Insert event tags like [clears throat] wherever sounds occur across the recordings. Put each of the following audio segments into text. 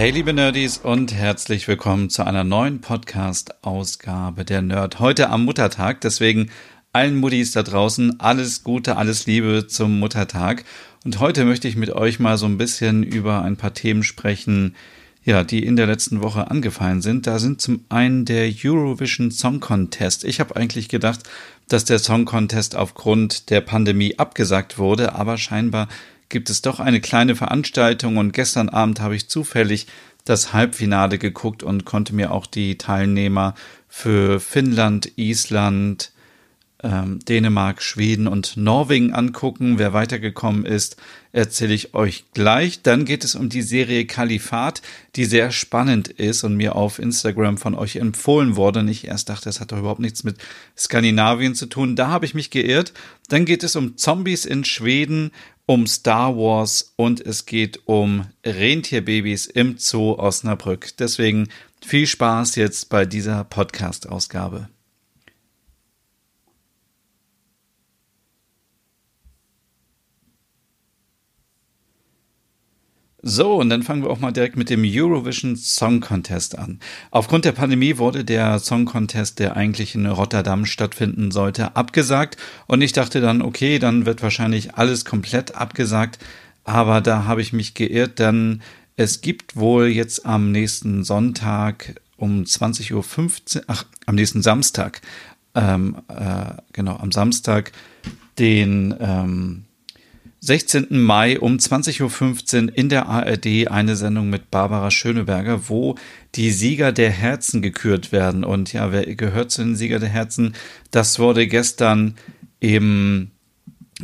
Hey liebe Nerdies und herzlich willkommen zu einer neuen Podcast-Ausgabe der Nerd. Heute am Muttertag, deswegen allen Muttis da draußen alles Gute, alles Liebe zum Muttertag. Und heute möchte ich mit euch mal so ein bisschen über ein paar Themen sprechen, ja, die in der letzten Woche angefallen sind. Da sind zum einen der Eurovision Song Contest. Ich habe eigentlich gedacht, dass der Song Contest aufgrund der Pandemie abgesagt wurde, aber scheinbar gibt es doch eine kleine Veranstaltung und gestern Abend habe ich zufällig das Halbfinale geguckt und konnte mir auch die Teilnehmer für Finnland, Island, ähm, Dänemark, Schweden und Norwegen angucken. Wer weitergekommen ist, erzähle ich euch gleich. Dann geht es um die Serie Kalifat, die sehr spannend ist und mir auf Instagram von euch empfohlen wurde. Und ich erst dachte, das hat doch überhaupt nichts mit Skandinavien zu tun. Da habe ich mich geirrt. Dann geht es um Zombies in Schweden, um Star Wars und es geht um Rentierbabys im Zoo Osnabrück. Deswegen viel Spaß jetzt bei dieser Podcast-Ausgabe. So, und dann fangen wir auch mal direkt mit dem Eurovision Song Contest an. Aufgrund der Pandemie wurde der Song Contest, der eigentlich in Rotterdam stattfinden sollte, abgesagt. Und ich dachte dann, okay, dann wird wahrscheinlich alles komplett abgesagt. Aber da habe ich mich geirrt, denn es gibt wohl jetzt am nächsten Sonntag um 20.15 Uhr, ach, am nächsten Samstag, ähm, äh, genau, am Samstag den, ähm, 16. Mai um 20.15 Uhr in der ARD eine Sendung mit Barbara Schöneberger, wo die Sieger der Herzen gekürt werden. Und ja, wer gehört zu den Sieger der Herzen? Das wurde gestern im,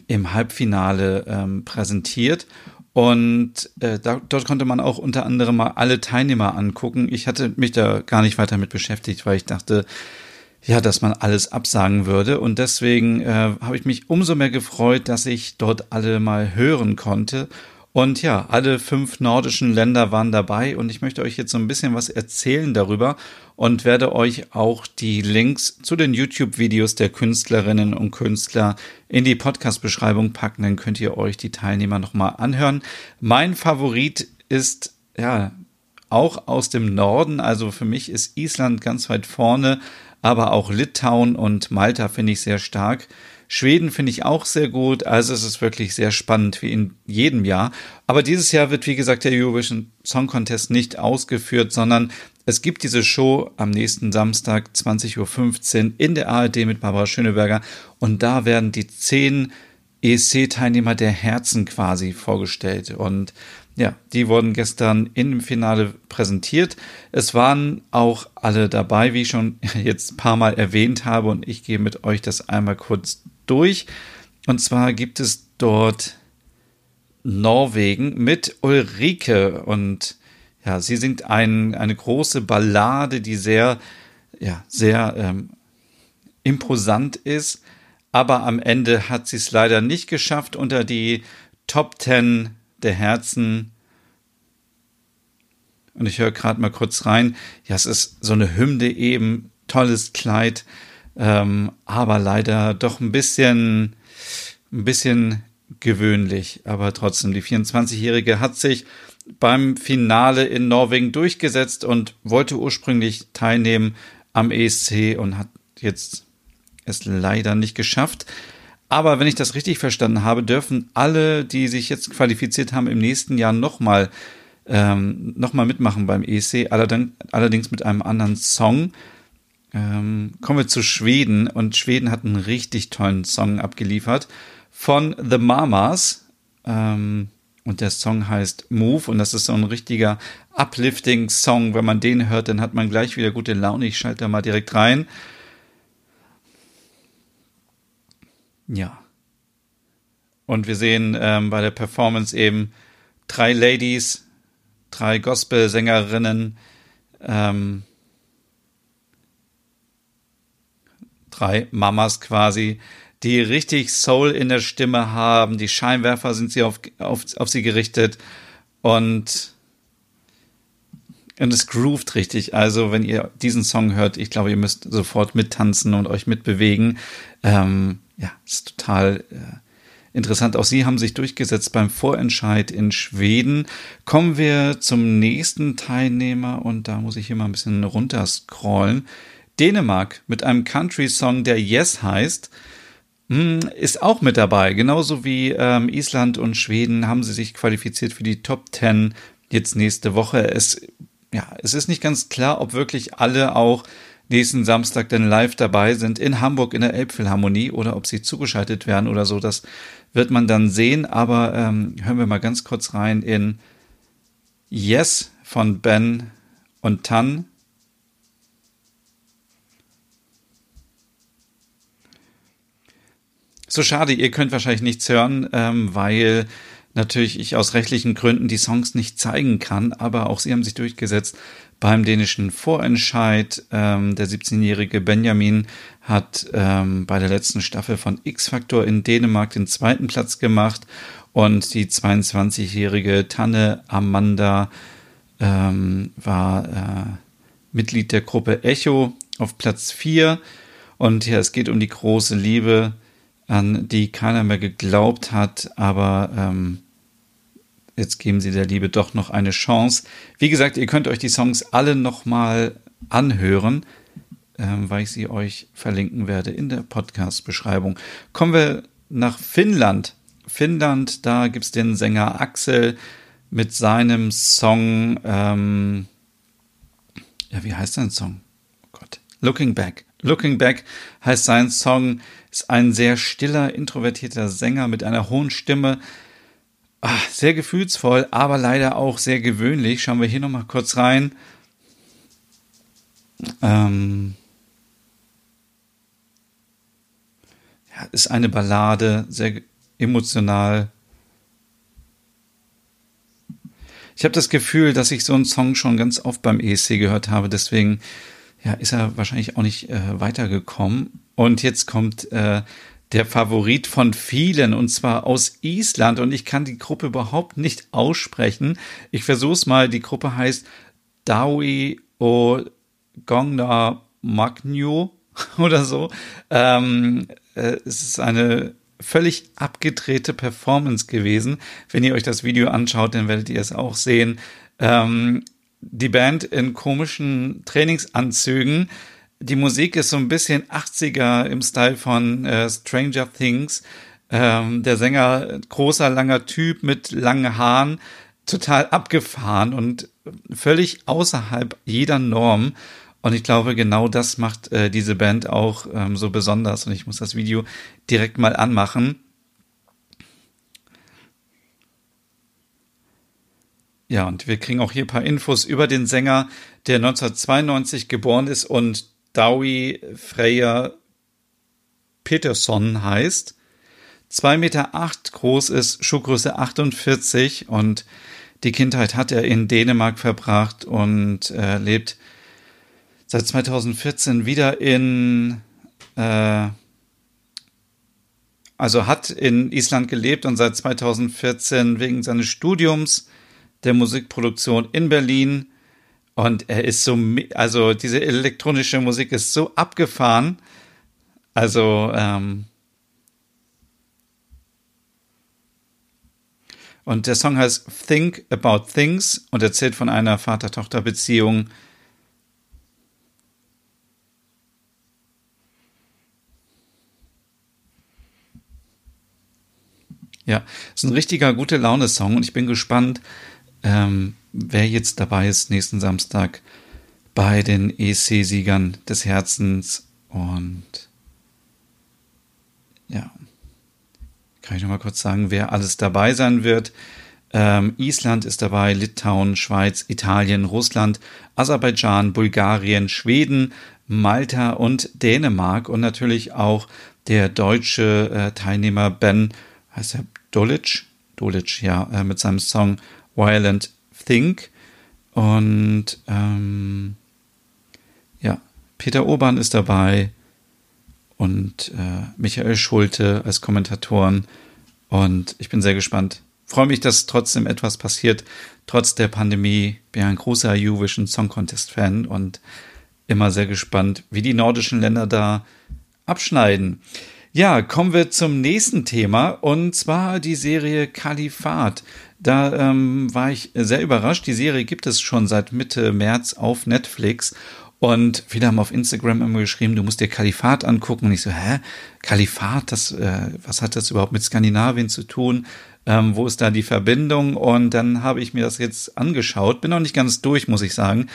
im Halbfinale ähm, präsentiert. Und äh, da, dort konnte man auch unter anderem mal alle Teilnehmer angucken. Ich hatte mich da gar nicht weiter mit beschäftigt, weil ich dachte, ja, dass man alles absagen würde. Und deswegen äh, habe ich mich umso mehr gefreut, dass ich dort alle mal hören konnte. Und ja, alle fünf nordischen Länder waren dabei und ich möchte euch jetzt so ein bisschen was erzählen darüber und werde euch auch die Links zu den YouTube-Videos der Künstlerinnen und Künstler in die Podcast-Beschreibung packen. Dann könnt ihr euch die Teilnehmer nochmal anhören. Mein Favorit ist, ja, auch aus dem Norden. Also für mich ist Island ganz weit vorne aber auch Litauen und Malta finde ich sehr stark. Schweden finde ich auch sehr gut. Also es ist wirklich sehr spannend wie in jedem Jahr. Aber dieses Jahr wird, wie gesagt, der Eurovision Song Contest nicht ausgeführt, sondern es gibt diese Show am nächsten Samstag 20.15 Uhr in der ARD mit Barbara Schöneberger und da werden die zehn ESC-Teilnehmer der Herzen quasi vorgestellt. Und ja, die wurden gestern im Finale präsentiert. Es waren auch alle dabei, wie ich schon [laughs] jetzt ein paar Mal erwähnt habe, und ich gehe mit euch das einmal kurz durch. Und zwar gibt es dort Norwegen mit Ulrike und ja, sie singt ein, eine große Ballade, die sehr, ja, sehr ähm, imposant ist, aber am Ende hat sie es leider nicht geschafft unter die Top Ten der Herzen. Und ich höre gerade mal kurz rein. Ja, es ist so eine Hymne eben, tolles Kleid, ähm, aber leider doch ein bisschen, ein bisschen gewöhnlich. Aber trotzdem, die 24-Jährige hat sich beim Finale in Norwegen durchgesetzt und wollte ursprünglich teilnehmen am ESC und hat jetzt es leider nicht geschafft. Aber wenn ich das richtig verstanden habe, dürfen alle, die sich jetzt qualifiziert haben, im nächsten Jahr nochmal ähm, noch mitmachen beim EC, allerdings, mit einem anderen Song. Ähm, kommen wir zu Schweden und Schweden hat einen richtig tollen Song abgeliefert von The Mamas. Ähm, und der Song heißt Move und das ist so ein richtiger uplifting Song. Wenn man den hört, dann hat man gleich wieder gute Laune. Ich schalte da mal direkt rein. Ja. Und wir sehen ähm, bei der Performance eben drei Ladies, drei Gospel-Sängerinnen, ähm, drei Mamas quasi, die richtig Soul in der Stimme haben. Die Scheinwerfer sind sie auf, auf, auf sie gerichtet und, und es groovt richtig. Also, wenn ihr diesen Song hört, ich glaube, ihr müsst sofort mittanzen und euch mitbewegen. Ähm, ja, ist total äh, interessant. Auch sie haben sich durchgesetzt beim Vorentscheid in Schweden. Kommen wir zum nächsten Teilnehmer und da muss ich hier mal ein bisschen runterscrollen. Dänemark mit einem Country-Song, der Yes heißt, hm, ist auch mit dabei. Genauso wie ähm, Island und Schweden haben sie sich qualifiziert für die Top 10 jetzt nächste Woche. Es, ja, es ist nicht ganz klar, ob wirklich alle auch nächsten Samstag denn live dabei sind in Hamburg in der Elbphilharmonie oder ob sie zugeschaltet werden oder so. Das wird man dann sehen. Aber ähm, hören wir mal ganz kurz rein in Yes von Ben und Tan. So schade, ihr könnt wahrscheinlich nichts hören, ähm, weil natürlich ich aus rechtlichen Gründen die Songs nicht zeigen kann, aber auch sie haben sich durchgesetzt beim dänischen Vorentscheid. Ähm, der 17-jährige Benjamin hat ähm, bei der letzten Staffel von X-Factor in Dänemark den zweiten Platz gemacht und die 22-jährige Tanne Amanda ähm, war äh, Mitglied der Gruppe Echo auf Platz 4. Und ja, es geht um die große Liebe an die keiner mehr geglaubt hat, aber ähm, jetzt geben sie der Liebe doch noch eine Chance. Wie gesagt, ihr könnt euch die Songs alle nochmal anhören, ähm, weil ich sie euch verlinken werde in der Podcast-Beschreibung. Kommen wir nach Finnland. Finnland, da gibt es den Sänger Axel mit seinem Song, ähm, ja, wie heißt sein Song? Oh Gott. Looking Back. Looking Back heißt sein Song, ist ein sehr stiller, introvertierter Sänger mit einer hohen Stimme. Ach, sehr gefühlsvoll, aber leider auch sehr gewöhnlich. Schauen wir hier nochmal kurz rein. Ähm ja, ist eine Ballade, sehr emotional. Ich habe das Gefühl, dass ich so einen Song schon ganz oft beim ESC gehört habe, deswegen ja, ist er wahrscheinlich auch nicht äh, weitergekommen. Und jetzt kommt äh, der Favorit von vielen, und zwar aus Island. Und ich kann die Gruppe überhaupt nicht aussprechen. Ich versuche es mal. Die Gruppe heißt Dawi o Gongna Magnu [laughs] oder so. Ähm, äh, es ist eine völlig abgedrehte Performance gewesen. Wenn ihr euch das Video anschaut, dann werdet ihr es auch sehen. Ähm, die Band in komischen Trainingsanzügen. Die Musik ist so ein bisschen 80er im Style von äh, Stranger Things. Ähm, der Sänger, großer, langer Typ mit langen Haaren, total abgefahren und völlig außerhalb jeder Norm. Und ich glaube, genau das macht äh, diese Band auch ähm, so besonders. Und ich muss das Video direkt mal anmachen. Ja, und wir kriegen auch hier ein paar Infos über den Sänger, der 1992 geboren ist und Dowie Freya Peterson heißt. 2,8 Meter acht groß ist, Schuhgröße 48 und die Kindheit hat er in Dänemark verbracht und äh, lebt seit 2014 wieder in, äh, also hat in Island gelebt und seit 2014 wegen seines Studiums der Musikproduktion in Berlin. Und er ist so, also diese elektronische Musik ist so abgefahren. Also, ähm, und der Song heißt Think About Things und erzählt von einer Vater-Tochter-Beziehung. Ja, ist ein richtiger gute Laune-Song und ich bin gespannt, ähm, wer jetzt dabei ist nächsten Samstag bei den EC-Siegern des Herzens. Und ja, kann ich noch mal kurz sagen, wer alles dabei sein wird. Ähm, Island ist dabei, Litauen, Schweiz, Italien, Russland, Aserbaidschan, Bulgarien, Schweden, Malta und Dänemark und natürlich auch der deutsche äh, Teilnehmer Ben, heißt er Dolic? Dolic, ja, äh, mit seinem Song Violent Think. Und ähm, ja, Peter Urban ist dabei und äh, Michael Schulte als Kommentatoren. Und ich bin sehr gespannt. Freue mich, dass trotzdem etwas passiert, trotz der Pandemie. Bin ein großer Eurovision Song Contest Fan und immer sehr gespannt, wie die nordischen Länder da abschneiden. Ja, kommen wir zum nächsten Thema und zwar die Serie Kalifat. Da ähm, war ich sehr überrascht. Die Serie gibt es schon seit Mitte März auf Netflix und viele haben auf Instagram immer geschrieben, du musst dir Kalifat angucken. Und ich so, hä? Kalifat, das, äh, was hat das überhaupt mit Skandinavien zu tun? Ähm, wo ist da die Verbindung? Und dann habe ich mir das jetzt angeschaut. Bin noch nicht ganz durch, muss ich sagen.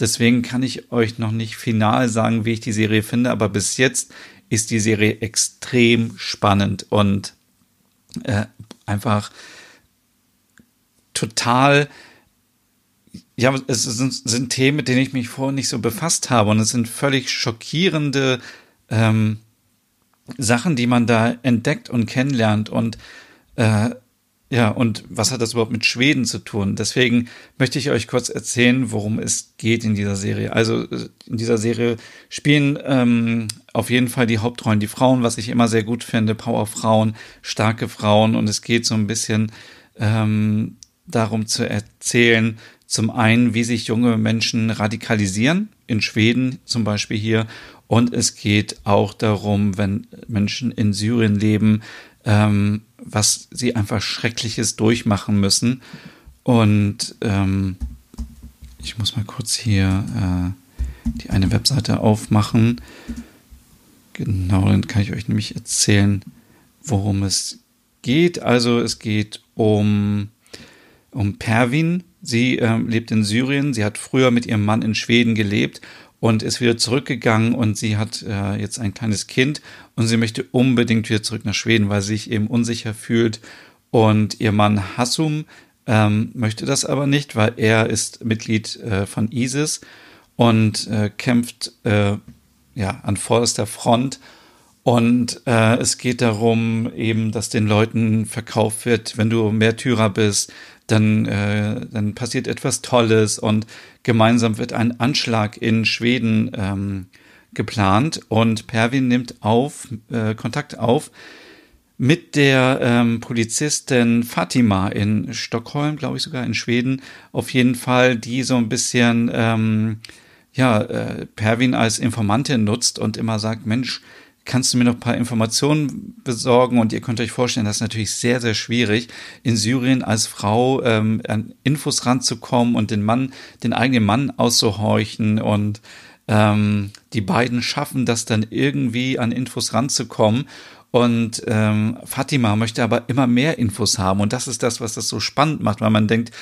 Deswegen kann ich euch noch nicht final sagen, wie ich die Serie finde. Aber bis jetzt ist die Serie extrem spannend und äh, einfach total ja, es sind, sind, Themen, mit denen ich mich vorher nicht so befasst habe. Und es sind völlig schockierende ähm, Sachen, die man da entdeckt und kennenlernt. Und äh, ja, und was hat das überhaupt mit Schweden zu tun? Deswegen möchte ich euch kurz erzählen, worum es geht in dieser Serie. Also in dieser Serie spielen ähm, auf jeden Fall die Hauptrollen die Frauen, was ich immer sehr gut finde. Powerfrauen, starke Frauen. Und es geht so ein bisschen ähm, darum zu erzählen, zum einen, wie sich junge Menschen radikalisieren, in Schweden zum Beispiel hier. Und es geht auch darum, wenn Menschen in Syrien leben, ähm, was sie einfach Schreckliches durchmachen müssen. Und ähm, ich muss mal kurz hier äh, die eine Webseite aufmachen. Genau, dann kann ich euch nämlich erzählen, worum es geht. Also es geht um, um Pervin, Sie äh, lebt in Syrien. Sie hat früher mit ihrem Mann in Schweden gelebt und ist wieder zurückgegangen und sie hat äh, jetzt ein kleines Kind und sie möchte unbedingt wieder zurück nach Schweden, weil sie sich eben unsicher fühlt. Und ihr Mann Hassum ähm, möchte das aber nicht, weil er ist Mitglied äh, von ISIS und äh, kämpft äh, ja an vorderster Front. Und äh, es geht darum, eben, dass den Leuten verkauft wird, wenn du Märtyrer bist, dann, äh, dann passiert etwas Tolles und gemeinsam wird ein Anschlag in Schweden ähm, geplant. Und Pervin nimmt auf, äh, Kontakt auf mit der ähm, Polizistin Fatima in Stockholm, glaube ich sogar in Schweden, auf jeden Fall, die so ein bisschen ähm, ja äh, Pervin als Informantin nutzt und immer sagt, Mensch, kannst du mir noch ein paar Informationen besorgen? Und ihr könnt euch vorstellen, das ist natürlich sehr, sehr schwierig, in Syrien als Frau ähm, an Infos ranzukommen und den Mann, den eigenen Mann auszuhorchen. Und ähm, die beiden schaffen das dann irgendwie an Infos ranzukommen. Und ähm, Fatima möchte aber immer mehr Infos haben. Und das ist das, was das so spannend macht, weil man denkt,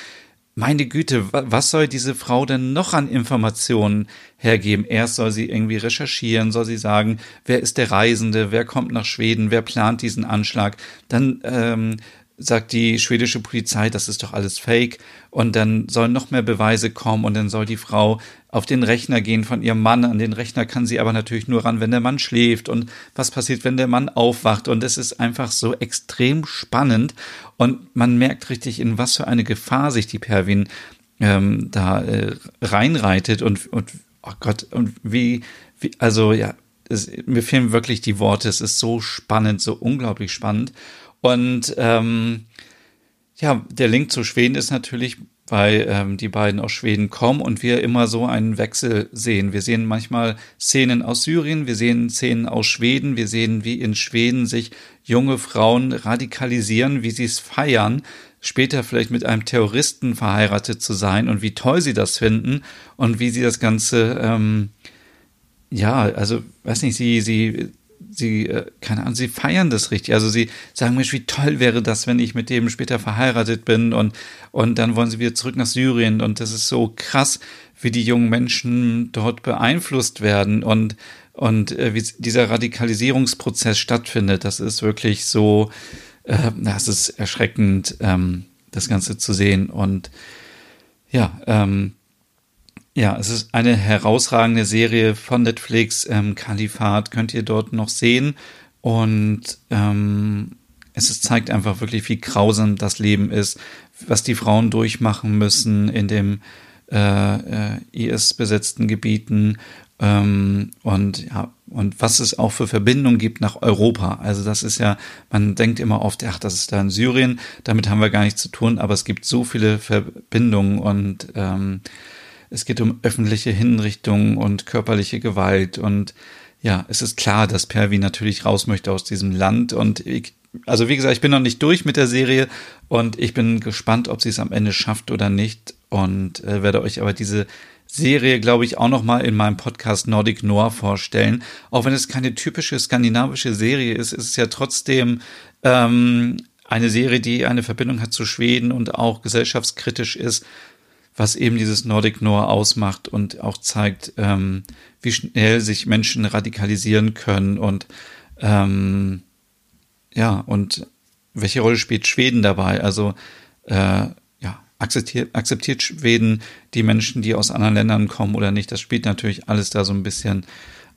meine Güte, was soll diese Frau denn noch an Informationen hergeben? Erst soll sie irgendwie recherchieren, soll sie sagen, wer ist der Reisende, wer kommt nach Schweden, wer plant diesen Anschlag. Dann ähm, sagt die schwedische Polizei, das ist doch alles Fake. Und dann sollen noch mehr Beweise kommen und dann soll die Frau auf den Rechner gehen von ihrem Mann. An den Rechner kann sie aber natürlich nur ran, wenn der Mann schläft. Und was passiert, wenn der Mann aufwacht? Und es ist einfach so extrem spannend. Und man merkt richtig, in was für eine Gefahr sich die Perwin ähm, da äh, reinreitet. Und, und, oh Gott, und wie, wie also ja, es, mir fehlen wirklich die Worte. Es ist so spannend, so unglaublich spannend. Und ähm, ja, der Link zu Schweden ist natürlich, weil ähm, die beiden aus Schweden kommen und wir immer so einen Wechsel sehen. Wir sehen manchmal Szenen aus Syrien, wir sehen Szenen aus Schweden, wir sehen, wie in Schweden sich junge Frauen radikalisieren, wie sie es feiern, später vielleicht mit einem Terroristen verheiratet zu sein und wie toll sie das finden und wie sie das Ganze, ähm, ja, also weiß nicht, sie, sie sie, äh, keine Ahnung, sie feiern das richtig. Also sie sagen, Mensch, wie toll wäre das, wenn ich mit dem später verheiratet bin und, und dann wollen sie wieder zurück nach Syrien und das ist so krass, wie die jungen Menschen dort beeinflusst werden und, und äh, wie dieser Radikalisierungsprozess stattfindet. Das ist wirklich so, äh, das ist erschreckend, ähm, das Ganze zu sehen und ja, ähm, ja, es ist eine herausragende Serie von Netflix. Ähm, Kalifat könnt ihr dort noch sehen. Und ähm, es ist, zeigt einfach wirklich, wie grausam das Leben ist, was die Frauen durchmachen müssen in dem äh, äh, IS-besetzten Gebieten ähm, und ja, und was es auch für Verbindungen gibt nach Europa. Also das ist ja, man denkt immer oft, ach, das ist da in Syrien, damit haben wir gar nichts zu tun, aber es gibt so viele Verbindungen und ähm, es geht um öffentliche Hinrichtungen und körperliche Gewalt und ja, es ist klar, dass Pervi natürlich raus möchte aus diesem Land und ich, also wie gesagt, ich bin noch nicht durch mit der Serie und ich bin gespannt, ob sie es am Ende schafft oder nicht und äh, werde euch aber diese Serie, glaube ich, auch noch mal in meinem Podcast Nordic Noir vorstellen. Auch wenn es keine typische skandinavische Serie ist, ist es ja trotzdem ähm, eine Serie, die eine Verbindung hat zu Schweden und auch gesellschaftskritisch ist, was eben dieses Nordic Noir ausmacht und auch zeigt, ähm, wie schnell sich Menschen radikalisieren können und ähm, ja, und welche Rolle spielt Schweden dabei? Also äh, ja, akzeptiert, akzeptiert Schweden die Menschen, die aus anderen Ländern kommen oder nicht? Das spielt natürlich alles da so ein bisschen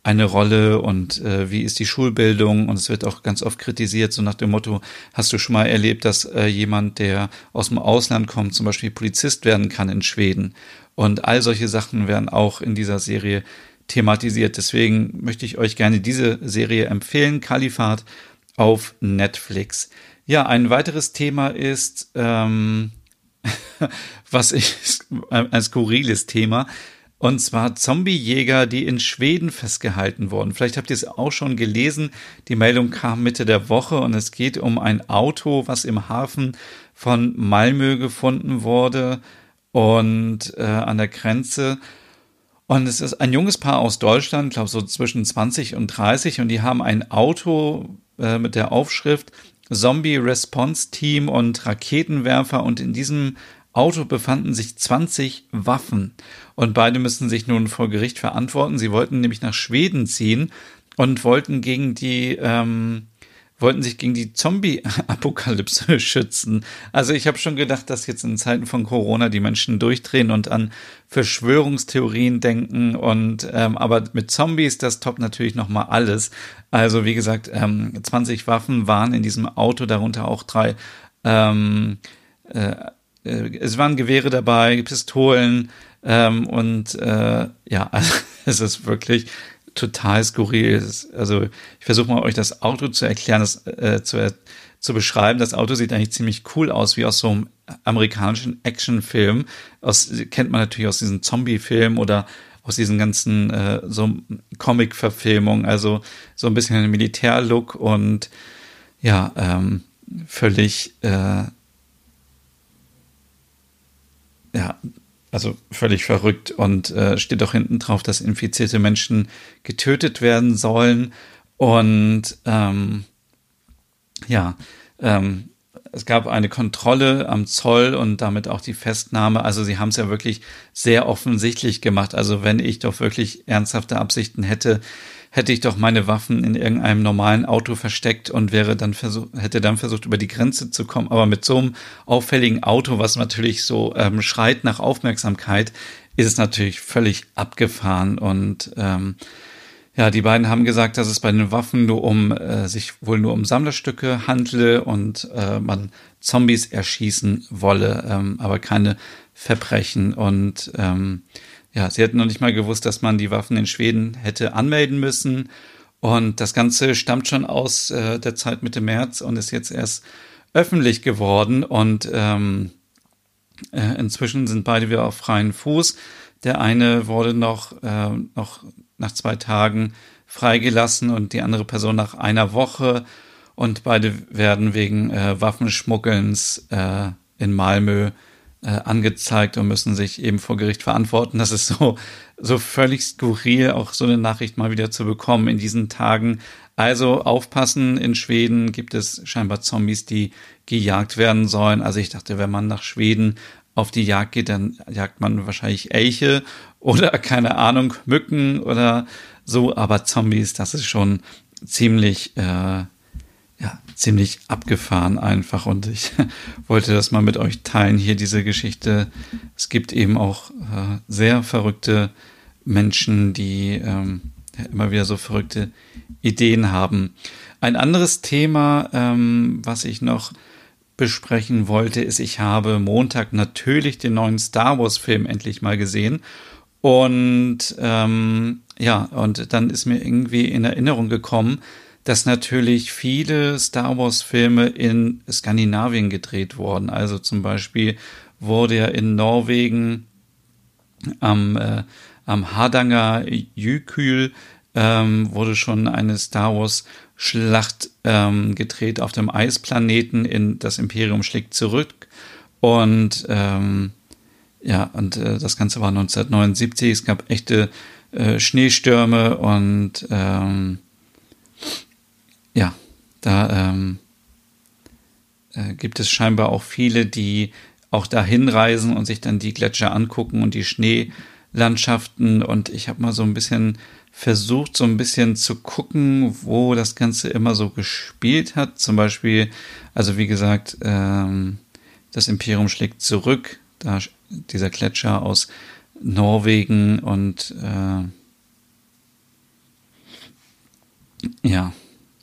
eine Rolle und äh, wie ist die Schulbildung und es wird auch ganz oft kritisiert, so nach dem Motto, hast du schon mal erlebt, dass äh, jemand, der aus dem Ausland kommt, zum Beispiel Polizist werden kann in Schweden und all solche Sachen werden auch in dieser Serie thematisiert. Deswegen möchte ich euch gerne diese Serie empfehlen, Kalifat auf Netflix. Ja, ein weiteres Thema ist, ähm, [laughs] was ich, ein skurriles Thema, und zwar Zombiejäger, die in Schweden festgehalten wurden. Vielleicht habt ihr es auch schon gelesen. Die Meldung kam Mitte der Woche und es geht um ein Auto, was im Hafen von Malmö gefunden wurde und äh, an der Grenze. Und es ist ein junges Paar aus Deutschland, glaube so zwischen 20 und 30, und die haben ein Auto äh, mit der Aufschrift Zombie Response Team und Raketenwerfer und in diesem Auto befanden sich 20 Waffen und beide müssen sich nun vor Gericht verantworten. Sie wollten nämlich nach Schweden ziehen und wollten gegen die ähm, wollten sich gegen die Zombie-Apokalypse [laughs] schützen. Also ich habe schon gedacht, dass jetzt in Zeiten von Corona die Menschen durchdrehen und an Verschwörungstheorien denken und ähm, aber mit Zombies, das toppt natürlich noch mal alles. Also wie gesagt, ähm, 20 Waffen waren in diesem Auto, darunter auch drei. Ähm, äh, äh, es waren Gewehre dabei, Pistolen ähm, und äh, ja, [laughs] also, es ist wirklich total skurril. Also ich versuche mal euch das Auto zu erklären, das äh, zu, zu beschreiben. Das Auto sieht eigentlich ziemlich cool aus, wie aus so einem amerikanischen Actionfilm. Aus, kennt man natürlich aus diesen Zombie-Filmen oder aus diesen ganzen äh, so Comic-Verfilmungen. Also so ein bisschen ein Militärlook und ja, ähm, völlig äh, ja, also völlig verrückt und äh, steht auch hinten drauf, dass infizierte Menschen getötet werden sollen. Und ähm, ja, ähm, es gab eine Kontrolle am Zoll und damit auch die Festnahme. Also sie haben es ja wirklich sehr offensichtlich gemacht. Also wenn ich doch wirklich ernsthafte Absichten hätte, hätte ich doch meine Waffen in irgendeinem normalen Auto versteckt und wäre dann versucht, hätte dann versucht, über die Grenze zu kommen. Aber mit so einem auffälligen Auto, was natürlich so ähm, schreit nach Aufmerksamkeit, ist es natürlich völlig abgefahren und ähm, ja, die beiden haben gesagt, dass es bei den Waffen nur um äh, sich wohl nur um Sammlerstücke handle und äh, man Zombies erschießen wolle, ähm, aber keine Verbrechen. Und ähm, ja, sie hätten noch nicht mal gewusst, dass man die Waffen in Schweden hätte anmelden müssen. Und das Ganze stammt schon aus äh, der Zeit Mitte März und ist jetzt erst öffentlich geworden. Und ähm, äh, inzwischen sind beide wieder auf freien Fuß. Der eine wurde noch, äh, noch nach zwei Tagen freigelassen und die andere Person nach einer Woche. Und beide werden wegen äh, Waffenschmuggelns äh, in Malmö äh, angezeigt und müssen sich eben vor Gericht verantworten. Das ist so, so völlig skurril, auch so eine Nachricht mal wieder zu bekommen in diesen Tagen. Also aufpassen, in Schweden gibt es scheinbar Zombies, die gejagt werden sollen. Also ich dachte, wenn man nach Schweden auf die Jagd geht, dann jagt man wahrscheinlich Elche oder keine Ahnung, Mücken oder so, aber Zombies, das ist schon ziemlich äh, ja, ziemlich abgefahren einfach und ich [laughs] wollte das mal mit euch teilen, hier diese Geschichte. Es gibt eben auch äh, sehr verrückte Menschen, die ähm, immer wieder so verrückte Ideen haben. Ein anderes Thema, ähm, was ich noch besprechen wollte, ist, ich habe Montag natürlich den neuen Star Wars-Film endlich mal gesehen. Und ähm, ja, und dann ist mir irgendwie in Erinnerung gekommen, dass natürlich viele Star Wars-Filme in Skandinavien gedreht wurden. Also zum Beispiel wurde ja in Norwegen am, äh, am Hardanger Jykül ähm, wurde schon eine Star Wars Schlacht ähm, gedreht auf dem Eisplaneten in Das Imperium schlägt zurück. Und ähm, ja, und äh, das Ganze war 1979. Es gab echte äh, Schneestürme und ähm, ja, da ähm, äh, gibt es scheinbar auch viele, die auch dahin reisen und sich dann die Gletscher angucken und die Schneelandschaften. Und ich habe mal so ein bisschen versucht, so ein bisschen zu gucken, wo das Ganze immer so gespielt hat. Zum Beispiel, also wie gesagt, ähm, das Imperium schlägt zurück, da dieser Gletscher aus Norwegen und äh, ja,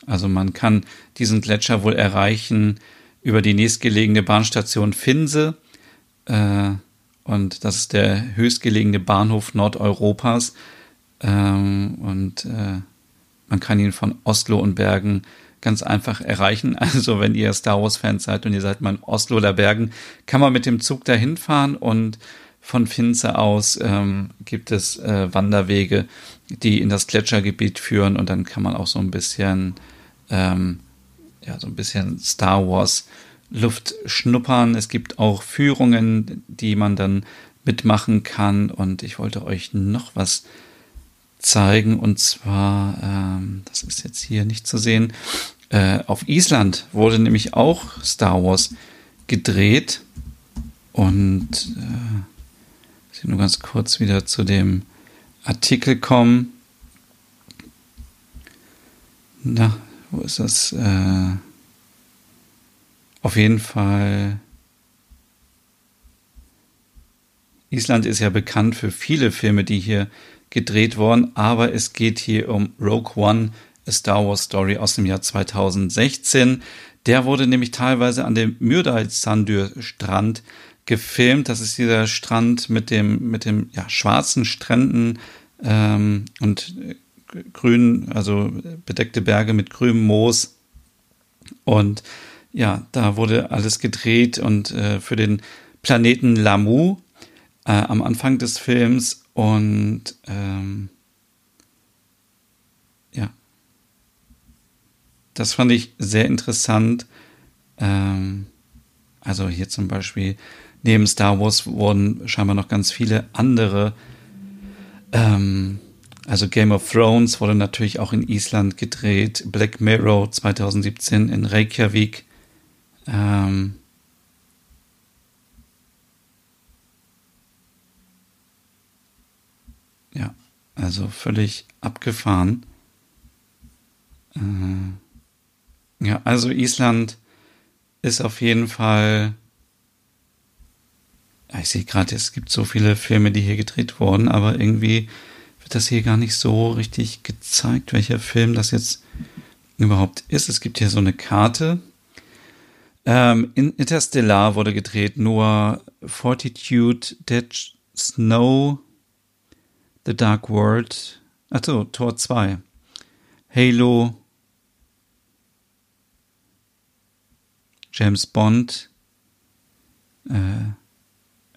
also man kann diesen Gletscher wohl erreichen über die nächstgelegene Bahnstation Finse. Äh, und das ist der höchstgelegene Bahnhof Nordeuropas. Ähm, und äh, man kann ihn von Oslo und Bergen ganz einfach erreichen. [laughs] Also wenn ihr Star Wars-Fans seid und ihr seid mal in Oslo oder Bergen, kann man mit dem Zug dahin fahren und von Finze aus ähm, gibt es äh, Wanderwege, die in das Gletschergebiet führen und dann kann man auch so ein bisschen, ähm, ja, so ein bisschen Star Wars Luft schnuppern. Es gibt auch Führungen, die man dann mitmachen kann und ich wollte euch noch was zeigen. Und zwar, ähm, das ist jetzt hier nicht zu sehen, äh, auf Island wurde nämlich auch Star Wars gedreht. Und äh, ich nur ganz kurz wieder zu dem Artikel kommen. Na, wo ist das? Äh, auf jeden Fall. Island ist ja bekannt für viele Filme, die hier gedreht worden, aber es geht hier um Rogue One, A Star Wars Story aus dem Jahr 2016. Der wurde nämlich teilweise an dem Myrdal-Sandur Strand gefilmt. Das ist dieser Strand mit dem, mit dem ja, schwarzen Stränden ähm, und grün, also bedeckte Berge mit grünem Moos. Und ja, da wurde alles gedreht und äh, für den Planeten Lamu äh, am Anfang des Films und ähm, ja, das fand ich sehr interessant. Ähm, also hier zum Beispiel neben Star Wars wurden scheinbar noch ganz viele andere. Ähm, also Game of Thrones wurde natürlich auch in Island gedreht. Black Mirror 2017 in Reykjavik. Ähm, Ja, also völlig abgefahren. Äh, ja, also Island ist auf jeden Fall. Ich sehe gerade, es gibt so viele Filme, die hier gedreht wurden, aber irgendwie wird das hier gar nicht so richtig gezeigt, welcher Film das jetzt überhaupt ist. Es gibt hier so eine Karte. Ähm, Interstellar wurde gedreht, nur Fortitude, Dead Snow, The Dark World. Achso, Tor 2. Halo. James Bond. Uh,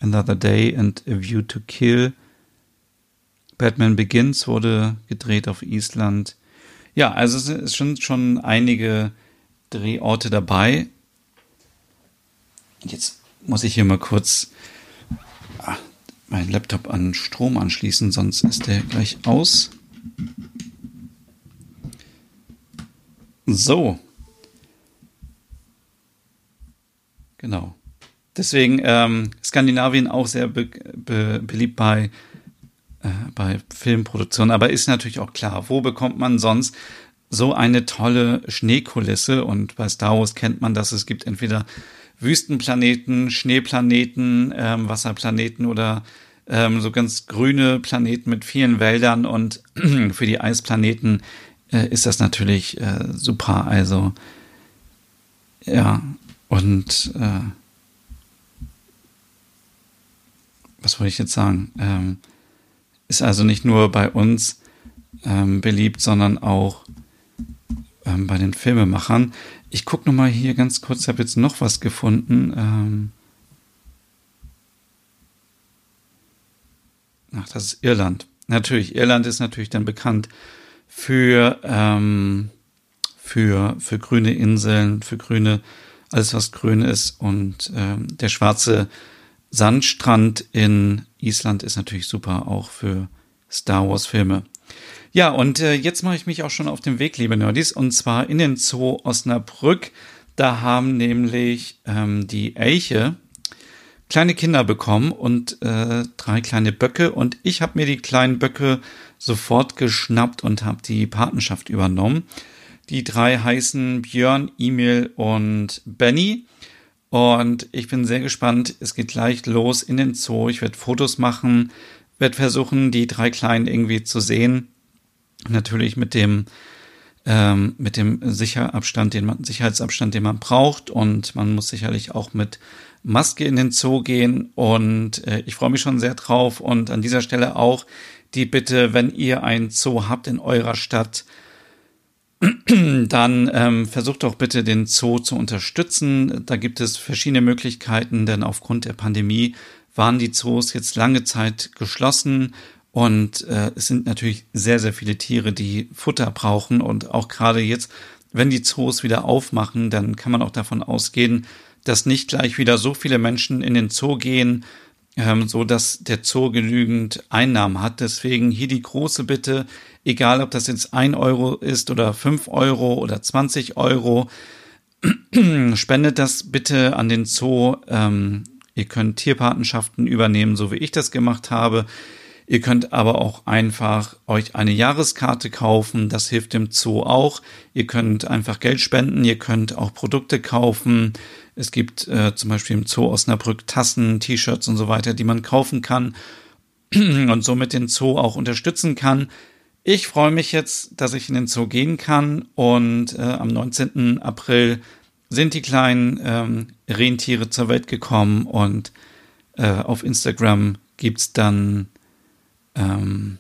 Another Day and A View to Kill. Batman Begins wurde gedreht auf Island. Ja, also es sind schon, schon einige Drehorte dabei. Jetzt muss ich hier mal kurz meinen Laptop an Strom anschließen, sonst ist der gleich aus. So. Genau. Deswegen ähm, Skandinavien auch sehr be be beliebt bei, äh, bei Filmproduktionen, aber ist natürlich auch klar, wo bekommt man sonst so eine tolle Schneekulisse? Und bei Star Wars kennt man das, es gibt entweder Wüstenplaneten, Schneeplaneten, ähm, Wasserplaneten oder ähm, so ganz grüne Planeten mit vielen Wäldern und [clears throat] für die Eisplaneten äh, ist das natürlich äh, super. Also ja, und äh, was wollte ich jetzt sagen? Ähm, ist also nicht nur bei uns ähm, beliebt, sondern auch ähm, bei den Filmemachern. Ich gucke nochmal hier ganz kurz, habe jetzt noch was gefunden. Ähm Ach, das ist Irland. Natürlich, Irland ist natürlich dann bekannt für, ähm, für, für grüne Inseln, für grüne, alles was grün ist. Und ähm, der schwarze Sandstrand in Island ist natürlich super, auch für Star Wars-Filme. Ja, und äh, jetzt mache ich mich auch schon auf den Weg, liebe Nerdies, und zwar in den Zoo Osnabrück. Da haben nämlich ähm, die Elche kleine Kinder bekommen und äh, drei kleine Böcke. Und ich habe mir die kleinen Böcke sofort geschnappt und habe die Patenschaft übernommen. Die drei heißen Björn, Emil und Benny. Und ich bin sehr gespannt. Es geht gleich los in den Zoo. Ich werde Fotos machen, werde versuchen, die drei Kleinen irgendwie zu sehen. Natürlich mit dem ähm, mit dem Sicherabstand, den man, Sicherheitsabstand, den man braucht. Und man muss sicherlich auch mit Maske in den Zoo gehen. Und äh, ich freue mich schon sehr drauf. Und an dieser Stelle auch die Bitte, wenn ihr ein Zoo habt in eurer Stadt, dann ähm, versucht doch bitte den Zoo zu unterstützen. Da gibt es verschiedene Möglichkeiten, denn aufgrund der Pandemie waren die Zoos jetzt lange Zeit geschlossen und äh, es sind natürlich sehr, sehr viele Tiere, die Futter brauchen. Und auch gerade jetzt, wenn die Zoos wieder aufmachen, dann kann man auch davon ausgehen, dass nicht gleich wieder so viele Menschen in den Zoo gehen, ähm, so dass der Zoo genügend Einnahmen hat. Deswegen hier die große Bitte, egal ob das jetzt ein Euro ist oder fünf Euro oder 20 Euro, [clears throat] spendet das bitte an den Zoo. Ähm, ihr könnt Tierpatenschaften übernehmen, so wie ich das gemacht habe. Ihr könnt aber auch einfach euch eine Jahreskarte kaufen. Das hilft dem Zoo auch. Ihr könnt einfach Geld spenden. Ihr könnt auch Produkte kaufen. Es gibt äh, zum Beispiel im Zoo Osnabrück Tassen, T-Shirts und so weiter, die man kaufen kann [clears throat] und somit den Zoo auch unterstützen kann. Ich freue mich jetzt, dass ich in den Zoo gehen kann und äh, am 19. April sind die kleinen ähm, Rentiere zur Welt gekommen und äh, auf Instagram gibt's dann ähm,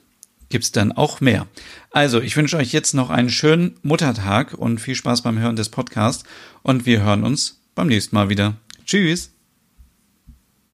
dann auch mehr. Also, ich wünsche euch jetzt noch einen schönen Muttertag und viel Spaß beim Hören des Podcasts und wir hören uns beim nächsten Mal wieder. Tschüss!